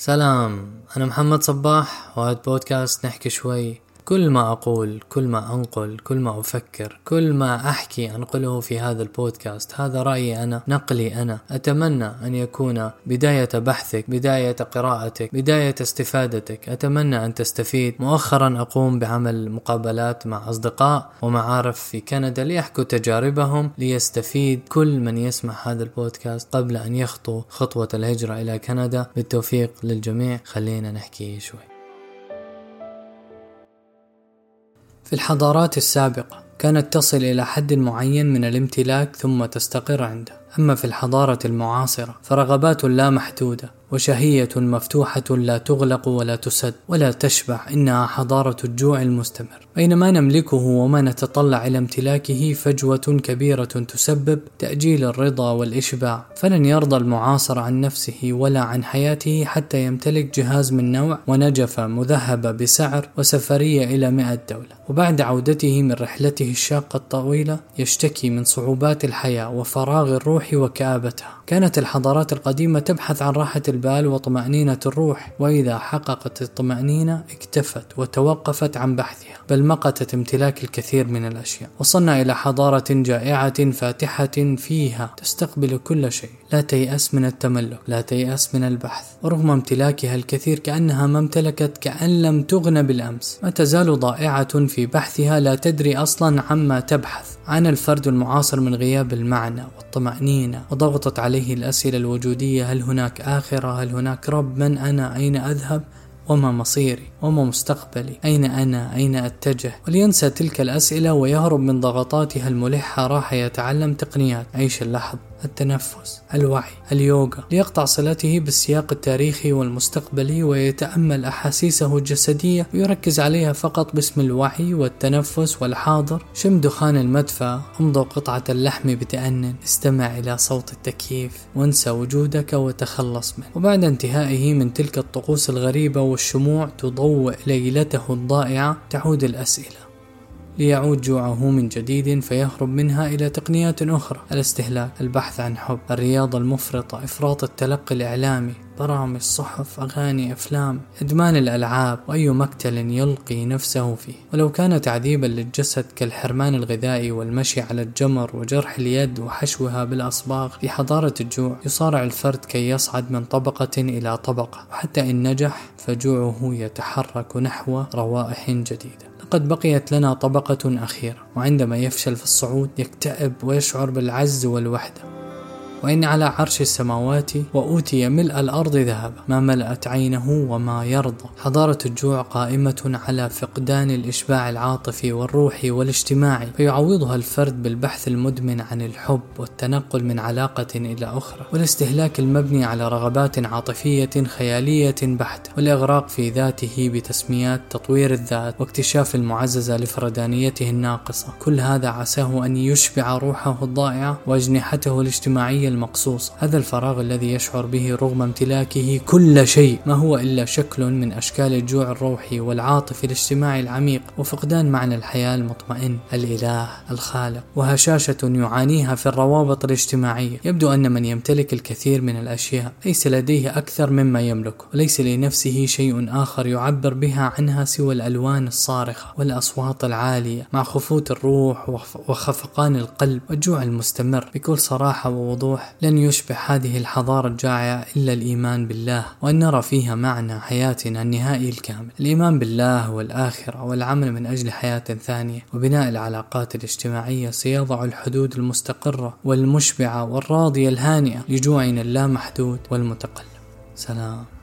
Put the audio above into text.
سلام أنا محمد صباح وهذا بودكاست نحكي شوي كل ما أقول كل ما أنقل كل ما أفكر كل ما أحكي أنقله في هذا البودكاست. هذا رأيي أنا نقلي أنا. أتمنى أن يكون بداية بحثك بداية قراءتك بداية استفادتك. أتمنى أن تستفيد. مؤخرا أقوم بعمل مقابلات مع أصدقاء ومعارف في كندا ليحكوا تجاربهم ليستفيد كل من يسمع هذا البودكاست قبل أن يخطو خطوة الهجرة إلى كندا. بالتوفيق للجميع. خلينا نحكي شوي. في الحضارات السابقة كانت تصل إلى حد معين من الامتلاك ثم تستقر عنده. أما في الحضارة المعاصرة فرغبات لا محدودة وشهية مفتوحة لا تغلق ولا تسد ولا تشبع إنها حضارة الجوع المستمر. بين ما نملكه وما نتطلع إلى امتلاكه فجوة كبيرة تسبب تأجيل الرضا والإشباع. فلن يرضى المعاصر عن نفسه ولا عن حياته حتى يمتلك جهاز من نوع ونجفة مذهبة بسعر وسفرية إلى مئة دولة. وبعد عودته من رحلته الشاقة الطويلة يشتكي من صعوبات الحياة وفراغ الروح وكآبتها. كانت الحضارات القديمة تبحث عن راحة البال وطمأنينة الروح وإذا حققت الطمأنينة اكتفت وتوقفت عن بحثها بل مقتت امتلاك الكثير من الأشياء. وصلنا إلى حضارة جائعة فاتحة فيها تستقبل كل شيء. لا تيأس من التملك لا تيأس من البحث. ورغم امتلاكها الكثير كأنها ما امتلكت كأن لم تغن بالأمس. ما تزال ضائعة في بحثها لا تدري أصلا عما تبحث. عن الفرد المعاصر من غياب المعنى والطمأنينة وضغطت عليه الأسئلة الوجودية هل هناك آخرة؟ هل هناك رب؟ من أنا؟ أين أذهب؟ وما مصيري؟ وما مستقبلي أين أنا؟ أين أتجه؟ ولينسى تلك الأسئلة ويهرب من ضغطاتها الملحة راح يتعلم تقنيات عيش اللحظة التنفس الوعي اليوغا. ليقطع صلته بالسياق التاريخي والمستقبلي ويتأمل أحاسيسه الجسدية ويركز عليها فقط باسم الوعي والتنفس والحاضر. شم دخان المدفأ امضغ قطعة اللحم بتأن استمع إلى صوت التكييف وانسى وجودك وتخلص منه. وبعد انتهائه من تلك الطقوس الغريبة والشموع تضوء ليلته الضائعة تعود الأسئلة. ليعود جوعه من جديد فيهرب منها إلى تقنيات أخرى. الاستهلاك البحث عن حب الرياضة المفرطة إفراط التلقي الإعلامي. برامج صحف أغاني أفلام إدمان الألعاب وأي مقتل يلقي نفسه فيه. ولو كان تعذيبا للجسد كالحرمان الغذائي والمشي على الجمر وجرح اليد وحشوها بالأصباغ في حضارة الجوع يصارع الفرد كي يصعد من طبقة إلى طبقة. وحتى إن نجح فجوعه يتحرك نحو روائح جديدة. لقد بقيت لنا طبقة أخيرة وعندما يفشل في الصعود يكتئب ويشعر بالعجز والوحدة. وإن على عرش السماوات وأوتي ملء الأرض ذهبا. ما ملأت عينه وما يرضى. حضارة الجوع قائمة على فقدان الإشباع العاطفي والروحي والاجتماعي فيعوضها الفرد بالبحث المدمن عن الحب والتنقل من علاقة إلى أخرى. والاستهلاك المبني على رغبات عاطفية خيالية بحتة. والإغراق في ذاته بتسميات تطوير الذات. واكتشاف المعززة لفردانيته الناقصة. كل هذا عساه أن يشبع روحه الضائعة وأجنحته الاجتماعية المقصوص. هذا الفراغ الذي يشعر به رغم امتلاكه كل شيء. ما هو إلا شكل من أشكال الجوع الروحي والعاطفي الاجتماعي العميق وفقدان معنى الحياة المطمئن. الإله الخالق. وهشاشة يعانيها في الروابط الاجتماعية. يبدو أن من يمتلك الكثير من الأشياء ليس لديه أكثر مما يملك وليس لنفسه شيء آخر يعبر بها عنها سوى الألوان الصارخة والأصوات العالية مع خفوت الروح وخفقان القلب والجوع المستمر. بكل صراحة ووضوح الروح لن يشبع هذه الحضارة الجائعة إلا الإيمان بالله وأن نرى فيها معنى حياتنا النهائي الكامل. الإيمان بالله والآخرة والعمل من أجل حياة ثانية وبناء العلاقات الاجتماعية سيضع الحدود المستقرة والمشبعة والراضية الهانئة لجوعنا اللامحدود والمتقلب. سلام.